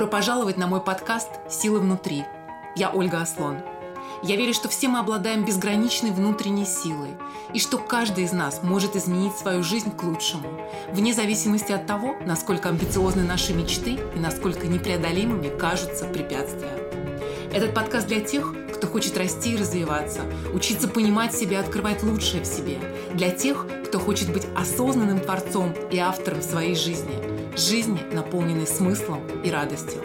Добро пожаловать на мой подкаст «Сила внутри». Я Ольга Аслон. Я верю, что все мы обладаем безграничной внутренней силой, и что каждый из нас может изменить свою жизнь к лучшему, вне зависимости от того, насколько амбициозны наши мечты и насколько непреодолимыми кажутся препятствия. Этот подкаст для тех, кто хочет расти и развиваться, учиться понимать себя, открывать лучшее в себе, для тех, кто хочет быть осознанным творцом и автором своей жизни, жизни, наполненной смыслом и радостью.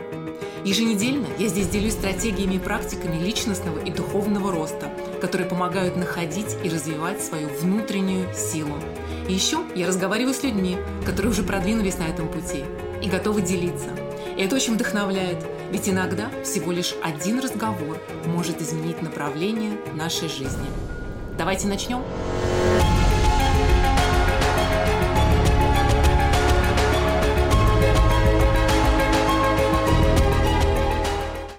Еженедельно я здесь делюсь стратегиями и практиками личностного и духовного роста, которые помогают находить и развивать свою внутреннюю силу. И еще я разговариваю с людьми, которые уже продвинулись на этом пути и готовы делиться. И это очень вдохновляет, ведь иногда всего лишь один разговор может изменить направление нашей жизни. Давайте начнем.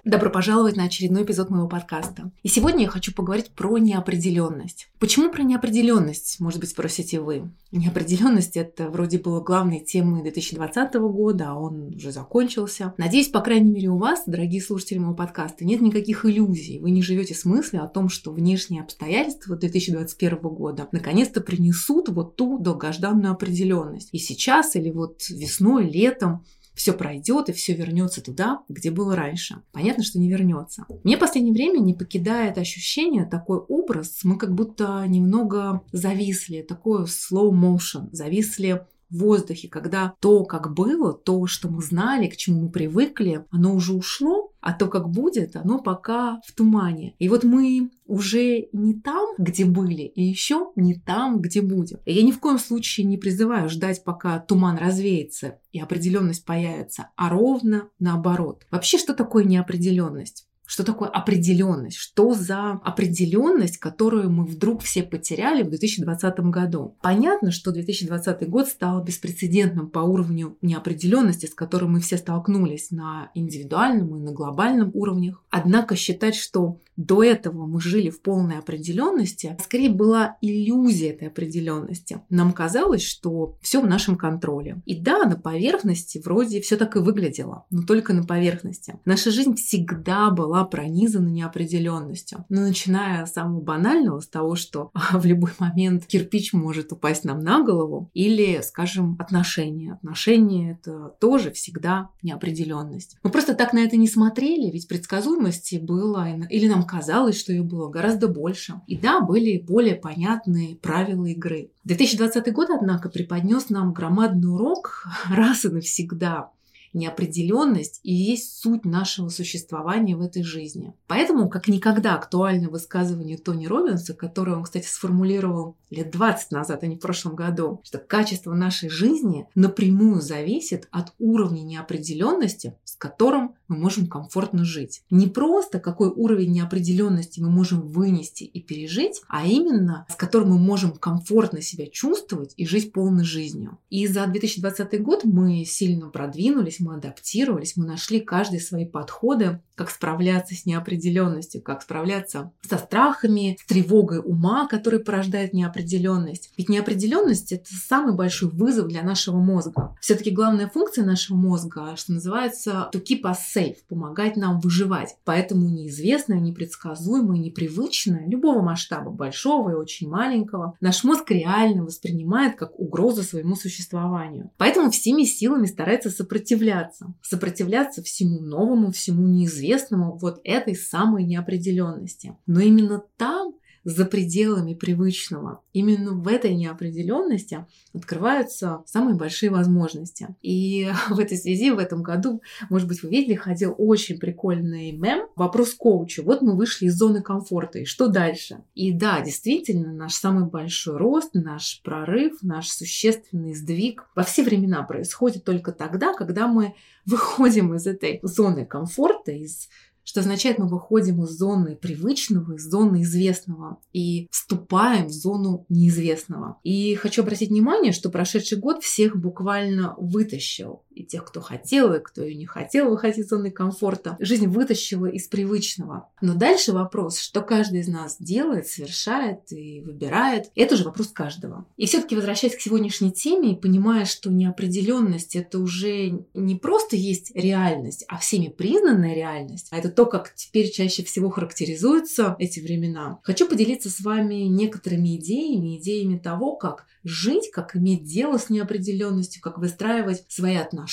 Добро пожаловать на очередной эпизод моего подкаста. И сегодня я хочу поговорить про неопределенность. Почему про неопределенность, может быть, спросите вы? Неопределенность это вроде было главной темой 2020 года, а он уже закончился. Надеюсь, по крайней мере, у вас, дорогие слушатели моего подкаста, нет никаких иллюзий. Вы не живете с мыслью о том, что внешние обстоятельства 2021 года наконец-то принесут вот ту долгожданную определенность. И сейчас или вот весной, летом все пройдет и все вернется туда, где было раньше. Понятно, что не вернется. Мне в последнее время не покидает ощущение, такой образ, мы как будто немного зависли, такой slow motion, зависли воздухе, когда то, как было, то, что мы знали, к чему мы привыкли, оно уже ушло, а то, как будет, оно пока в тумане. И вот мы уже не там, где были, и еще не там, где будем. И я ни в коем случае не призываю ждать, пока туман развеется и определенность появится, а ровно наоборот. Вообще, что такое неопределенность? Что такое определенность? Что за определенность, которую мы вдруг все потеряли в 2020 году? Понятно, что 2020 год стал беспрецедентным по уровню неопределенности, с которой мы все столкнулись на индивидуальном и на глобальном уровнях. Однако считать, что до этого мы жили в полной определенности, скорее была иллюзия этой определенности. Нам казалось, что все в нашем контроле. И да, на поверхности вроде все так и выглядело, но только на поверхности. Наша жизнь всегда была пронизана неопределенностью. Но начиная с самого банального, с того, что в любой момент кирпич может упасть нам на голову, или, скажем, отношения. Отношения это тоже всегда неопределенность. Мы просто так на это не смотрели, ведь предсказуемости было, или нам казалось, что ее было гораздо больше. И да, были более понятные правила игры. 2020 год, однако, преподнес нам громадный урок раз и навсегда неопределенность и есть суть нашего существования в этой жизни. Поэтому, как никогда, актуально высказывание Тони Робинса, которое он, кстати, сформулировал лет 20 назад, а не в прошлом году, что качество нашей жизни напрямую зависит от уровня неопределенности, с которым мы можем комфортно жить. Не просто какой уровень неопределенности мы можем вынести и пережить, а именно с которым мы можем комфортно себя чувствовать и жить полной жизнью. И за 2020 год мы сильно продвинулись, мы адаптировались, мы нашли каждый свои подходы, как справляться с неопределенностью, как справляться со страхами, с тревогой ума, который порождает неопределенность. Ведь неопределенность это самый большой вызов для нашего мозга. Все-таки главная функция нашего мозга, что называется to keep us safe, помогать нам выживать. Поэтому неизвестное, непредсказуемое, непривычное любого масштаба, большого и очень маленького, наш мозг реально воспринимает как угрозу своему существованию. Поэтому всеми силами старается сопротивляться. Сопротивляться всему новому, всему неизвестному, вот этой самой неопределенности. Но именно там за пределами привычного. Именно в этой неопределенности открываются самые большие возможности. И в этой связи в этом году, может быть, вы видели, ходил очень прикольный мем. Вопрос коучу. Вот мы вышли из зоны комфорта, и что дальше? И да, действительно, наш самый большой рост, наш прорыв, наш существенный сдвиг во все времена происходит только тогда, когда мы выходим из этой зоны комфорта, из что означает, мы выходим из зоны привычного, из зоны известного и вступаем в зону неизвестного. И хочу обратить внимание, что прошедший год всех буквально вытащил и тех, кто хотел, и кто и не хотел выходить из зоны комфорта. Жизнь вытащила из привычного. Но дальше вопрос, что каждый из нас делает, совершает и выбирает, это уже вопрос каждого. И все-таки возвращаясь к сегодняшней теме и понимая, что неопределенность это уже не просто есть реальность, а всеми признанная реальность, а это то, как теперь чаще всего характеризуются эти времена, хочу поделиться с вами некоторыми идеями, идеями того, как жить, как иметь дело с неопределенностью, как выстраивать свои отношения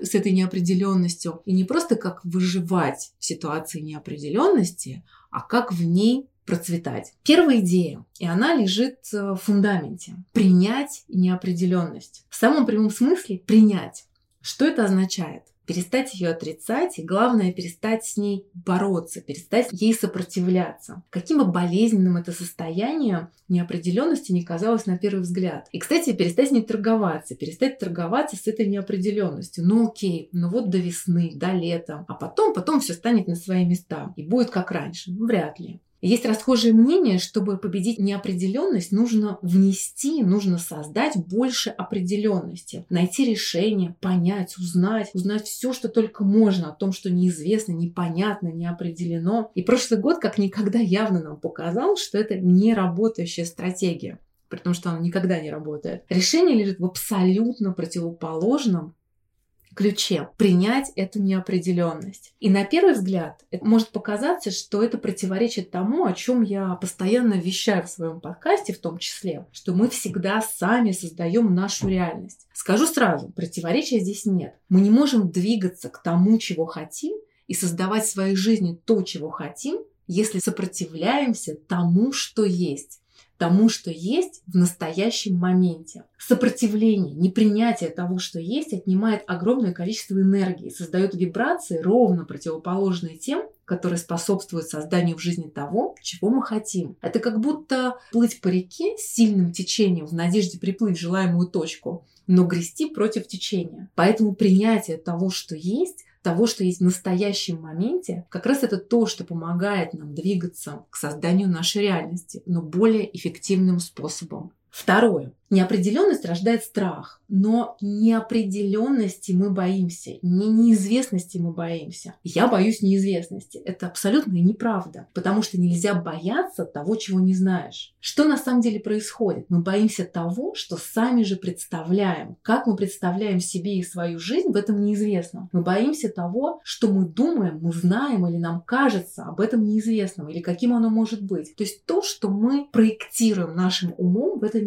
с этой неопределенностью. И не просто как выживать в ситуации неопределенности, а как в ней процветать. Первая идея, и она лежит в фундаменте. Принять неопределенность. В самом прямом смысле принять. Что это означает? Перестать ее отрицать и, главное, перестать с ней бороться, перестать ей сопротивляться. Каким бы болезненным это состояние неопределенности не казалось на первый взгляд. И, кстати, перестать с ней торговаться, перестать торговаться с этой неопределенностью. Ну окей, ну вот до весны, до лета, а потом, потом все станет на свои места и будет как раньше. Ну, вряд ли. Есть расхожее мнение, чтобы победить неопределенность, нужно внести, нужно создать больше определенности, найти решение, понять, узнать, узнать все, что только можно о том, что неизвестно, непонятно, не определено. И прошлый год как никогда явно нам показал, что это не работающая стратегия при том, что она никогда не работает. Решение лежит в абсолютно противоположном ключе принять эту неопределенность. И на первый взгляд это может показаться, что это противоречит тому, о чем я постоянно вещаю в своем подкасте, в том числе, что мы всегда сами создаем нашу реальность. Скажу сразу, противоречия здесь нет. Мы не можем двигаться к тому, чего хотим, и создавать в своей жизни то, чего хотим, если сопротивляемся тому, что есть тому, что есть в настоящем моменте. Сопротивление, непринятие того, что есть, отнимает огромное количество энергии, создает вибрации, ровно противоположные тем, которые способствуют созданию в жизни того, чего мы хотим. Это как будто плыть по реке с сильным течением в надежде приплыть в желаемую точку, но грести против течения. Поэтому принятие того, что есть, того, что есть в настоящем моменте, как раз это то, что помогает нам двигаться к созданию нашей реальности, но более эффективным способом. Второе. Неопределенность рождает страх, но неопределенности мы боимся, не неизвестности мы боимся. Я боюсь неизвестности. Это абсолютно неправда, потому что нельзя бояться того, чего не знаешь. Что на самом деле происходит? Мы боимся того, что сами же представляем. Как мы представляем себе и свою жизнь, в этом неизвестном. Мы боимся того, что мы думаем, мы знаем или нам кажется об этом неизвестном, или каким оно может быть. То есть то, что мы проектируем нашим умом, в это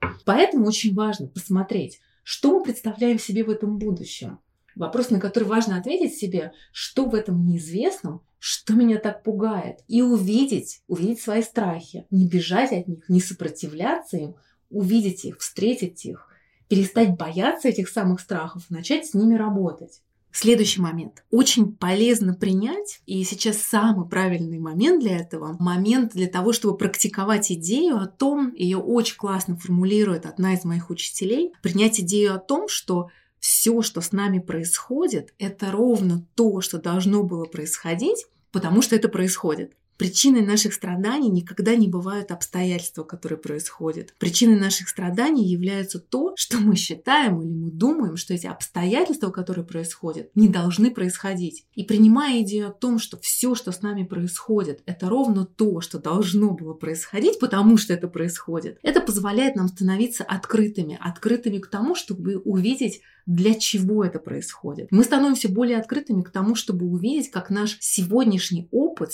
неизвестное. Поэтому очень важно посмотреть, что мы представляем себе в этом будущем. Вопрос, на который важно ответить себе, что в этом неизвестном, что меня так пугает. И увидеть, увидеть свои страхи, не бежать от них, не сопротивляться им, увидеть их, встретить их, перестать бояться этих самых страхов, начать с ними работать. Следующий момент. Очень полезно принять, и сейчас самый правильный момент для этого, момент для того, чтобы практиковать идею о том, ее очень классно формулирует одна из моих учителей, принять идею о том, что все, что с нами происходит, это ровно то, что должно было происходить, потому что это происходит. Причиной наших страданий никогда не бывают обстоятельства, которые происходят. Причиной наших страданий является то, что мы считаем или мы думаем, что эти обстоятельства, которые происходят, не должны происходить. И принимая идею о том, что все, что с нами происходит, это ровно то, что должно было происходить, потому что это происходит, это позволяет нам становиться открытыми, открытыми к тому, чтобы увидеть для чего это происходит. Мы становимся более открытыми к тому, чтобы увидеть, как наш сегодняшний опыт,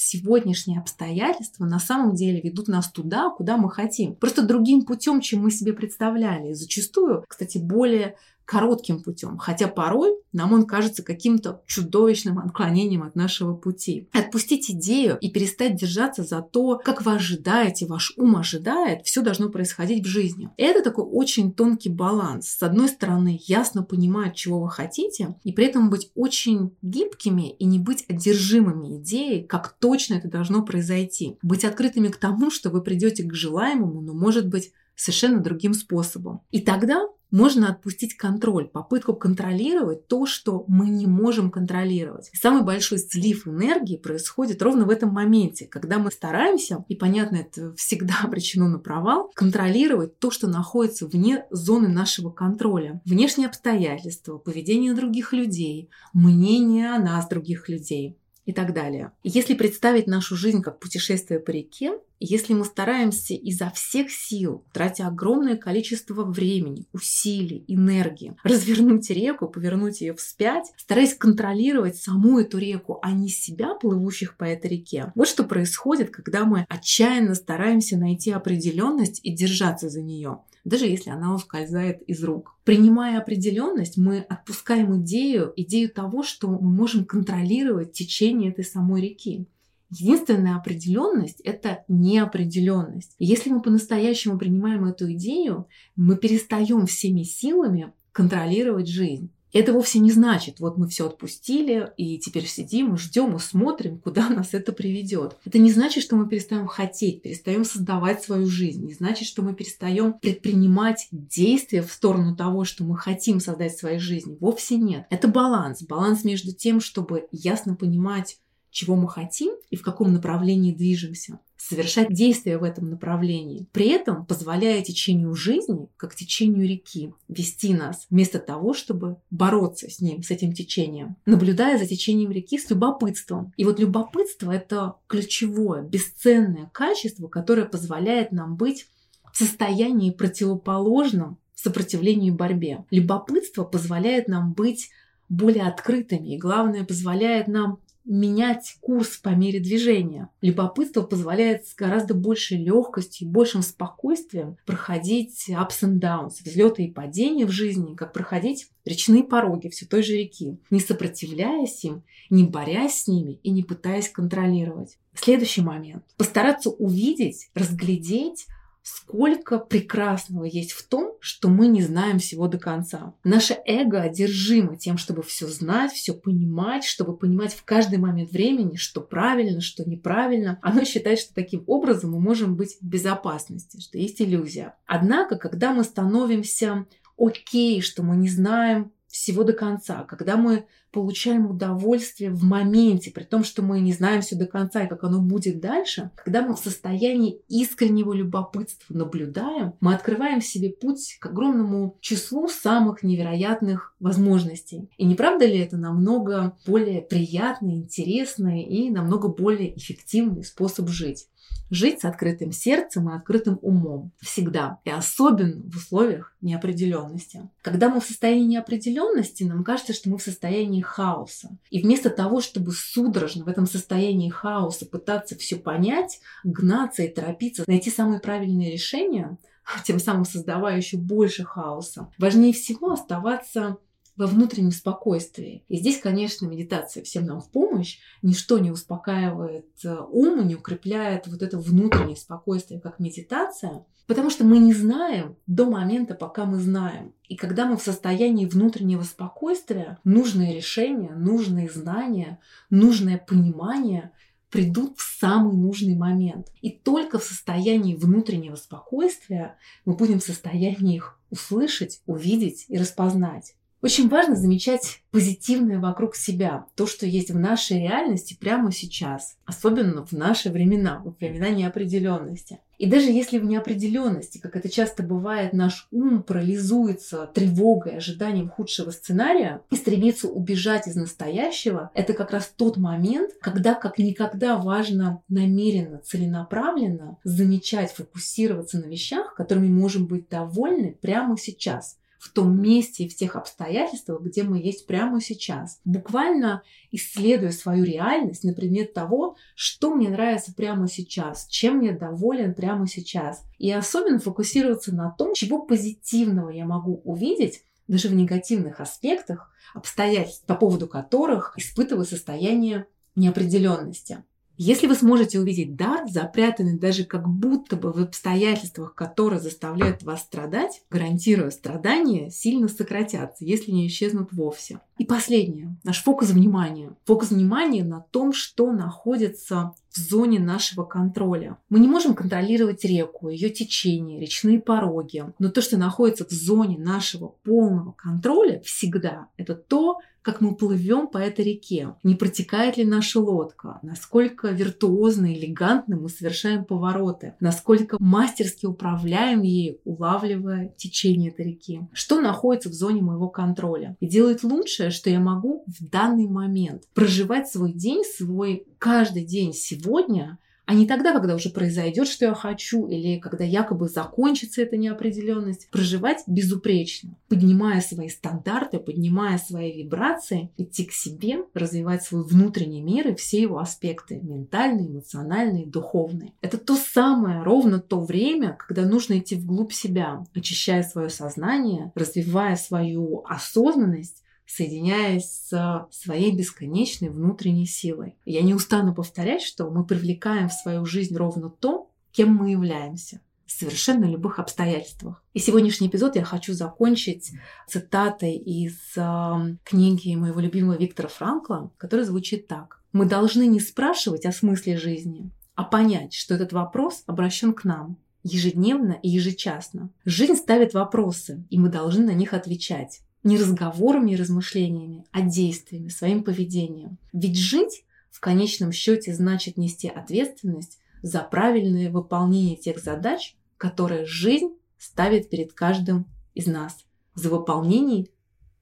сегодняшние обстоятельства на самом деле ведут нас туда, куда мы хотим. Просто другим путем, чем мы себе представляли. И зачастую, кстати, более коротким путем, хотя порой нам он кажется каким-то чудовищным отклонением от нашего пути. Отпустить идею и перестать держаться за то, как вы ожидаете, ваш ум ожидает, все должно происходить в жизни. Это такой очень тонкий баланс. С одной стороны, ясно понимать, чего вы хотите, и при этом быть очень гибкими и не быть одержимыми идеей, как точно это должно произойти. Быть открытыми к тому, что вы придете к желаемому, но может быть совершенно другим способом. И тогда можно отпустить контроль, попытку контролировать то, что мы не можем контролировать. И самый большой слив энергии происходит ровно в этом моменте, когда мы стараемся, и понятно, это всегда обречено на провал, контролировать то, что находится вне зоны нашего контроля. Внешние обстоятельства, поведение других людей, мнение о нас других людей и так далее. Если представить нашу жизнь как путешествие по реке, если мы стараемся изо всех сил, тратя огромное количество времени, усилий, энергии, развернуть реку, повернуть ее вспять, стараясь контролировать саму эту реку, а не себя, плывущих по этой реке. Вот что происходит, когда мы отчаянно стараемся найти определенность и держаться за нее даже если она ускользает из рук. Принимая определенность, мы отпускаем идею, идею того, что мы можем контролировать течение этой самой реки. Единственная определенность – это неопределенность. если мы по-настоящему принимаем эту идею, мы перестаем всеми силами контролировать жизнь. Это вовсе не значит, вот мы все отпустили, и теперь сидим ждем и смотрим, куда нас это приведет. Это не значит, что мы перестаем хотеть, перестаем создавать свою жизнь. Не значит, что мы перестаем предпринимать действия в сторону того, что мы хотим создать в своей жизни. Вовсе нет. Это баланс. Баланс между тем, чтобы ясно понимать, чего мы хотим и в каком направлении движемся, совершать действия в этом направлении, при этом позволяя течению жизни, как течению реки, вести нас, вместо того, чтобы бороться с ним, с этим течением, наблюдая за течением реки с любопытством. И вот любопытство – это ключевое, бесценное качество, которое позволяет нам быть в состоянии противоположном сопротивлению и борьбе. Любопытство позволяет нам быть более открытыми и, главное, позволяет нам менять курс по мере движения. Любопытство позволяет с гораздо большей легкостью и большим спокойствием проходить ups and downs, взлеты и падения в жизни, как проходить речные пороги все той же реки, не сопротивляясь им, не борясь с ними и не пытаясь контролировать. Следующий момент. Постараться увидеть, разглядеть сколько прекрасного есть в том, что мы не знаем всего до конца. Наше эго одержимо тем, чтобы все знать, все понимать, чтобы понимать в каждый момент времени, что правильно, что неправильно. Оно считает, что таким образом мы можем быть в безопасности, что есть иллюзия. Однако, когда мы становимся окей, что мы не знаем всего до конца, когда мы получаем удовольствие в моменте, при том, что мы не знаем все до конца и как оно будет дальше, когда мы в состоянии искреннего любопытства наблюдаем, мы открываем себе путь к огромному числу самых невероятных возможностей. И не правда ли это намного более приятный, интересный и намного более эффективный способ жить? Жить с открытым сердцем и открытым умом. Всегда. И особенно в условиях неопределенности. Когда мы в состоянии неопределенности, нам кажется, что мы в состоянии хаоса. И вместо того, чтобы судорожно в этом состоянии хаоса пытаться все понять, гнаться и торопиться, найти самые правильные решения, тем самым создавая еще больше хаоса, важнее всего оставаться во внутреннем спокойствии. И здесь, конечно, медитация всем нам в помощь. Ничто не успокаивает э, ум, не укрепляет вот это внутреннее спокойствие, как медитация. Потому что мы не знаем до момента, пока мы знаем. И когда мы в состоянии внутреннего спокойствия, нужные решения, нужные знания, нужное понимание придут в самый нужный момент. И только в состоянии внутреннего спокойствия мы будем в состоянии их услышать, увидеть и распознать. Очень важно замечать позитивное вокруг себя, то, что есть в нашей реальности прямо сейчас, особенно в наши времена, в времена неопределенности. И даже если в неопределенности, как это часто бывает, наш ум парализуется тревогой, ожиданием худшего сценария и стремится убежать из настоящего, это как раз тот момент, когда как никогда важно намеренно, целенаправленно замечать, фокусироваться на вещах, которыми можем быть довольны прямо сейчас в том месте и в тех обстоятельствах, где мы есть прямо сейчас. Буквально исследуя свою реальность на предмет того, что мне нравится прямо сейчас, чем я доволен прямо сейчас. И особенно фокусироваться на том, чего позитивного я могу увидеть даже в негативных аспектах, обстоятельств, по поводу которых испытываю состояние неопределенности. Если вы сможете увидеть дар, запрятанный даже как будто бы в обстоятельствах, которые заставляют вас страдать, гарантирую, страдания сильно сократятся, если не исчезнут вовсе. И последнее, наш фокус внимания. Фокус внимания на том, что находится в зоне нашего контроля. Мы не можем контролировать реку, ее течение, речные пороги, но то, что находится в зоне нашего полного контроля всегда, это то, как мы плывем по этой реке, не протекает ли наша лодка, насколько виртуозно и элегантно мы совершаем повороты, насколько мастерски управляем ей, улавливая течение этой реки, что находится в зоне моего контроля? И делает лучшее, что я могу в данный момент, проживать свой день, свой каждый день сегодня а не тогда, когда уже произойдет, что я хочу, или когда якобы закончится эта неопределенность, проживать безупречно, поднимая свои стандарты, поднимая свои вибрации, идти к себе, развивать свой внутренний мир и все его аспекты, ментальные, эмоциональные, духовные. Это то самое, ровно то время, когда нужно идти вглубь себя, очищая свое сознание, развивая свою осознанность, соединяясь с своей бесконечной внутренней силой. Я не устану повторять, что мы привлекаем в свою жизнь ровно то, кем мы являемся в совершенно любых обстоятельствах. И сегодняшний эпизод я хочу закончить цитатой из э, книги моего любимого Виктора Франкла, которая звучит так. Мы должны не спрашивать о смысле жизни, а понять, что этот вопрос обращен к нам ежедневно и ежечасно. Жизнь ставит вопросы, и мы должны на них отвечать не разговорами и размышлениями, а действиями, своим поведением. Ведь жить в конечном счете значит нести ответственность за правильное выполнение тех задач, которые жизнь ставит перед каждым из нас, за выполнение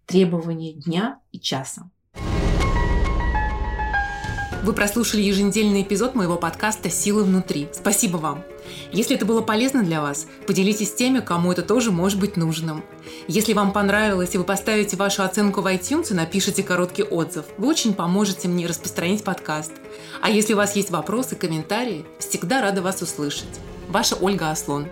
требований дня и часа. Вы прослушали еженедельный эпизод моего подкаста «Силы внутри». Спасибо вам! Если это было полезно для вас, поделитесь теми, кому это тоже может быть нужным. Если вам понравилось и вы поставите вашу оценку в iTunes и напишите короткий отзыв, вы очень поможете мне распространить подкаст. А если у вас есть вопросы, комментарии, всегда рада вас услышать. Ваша Ольга Аслон.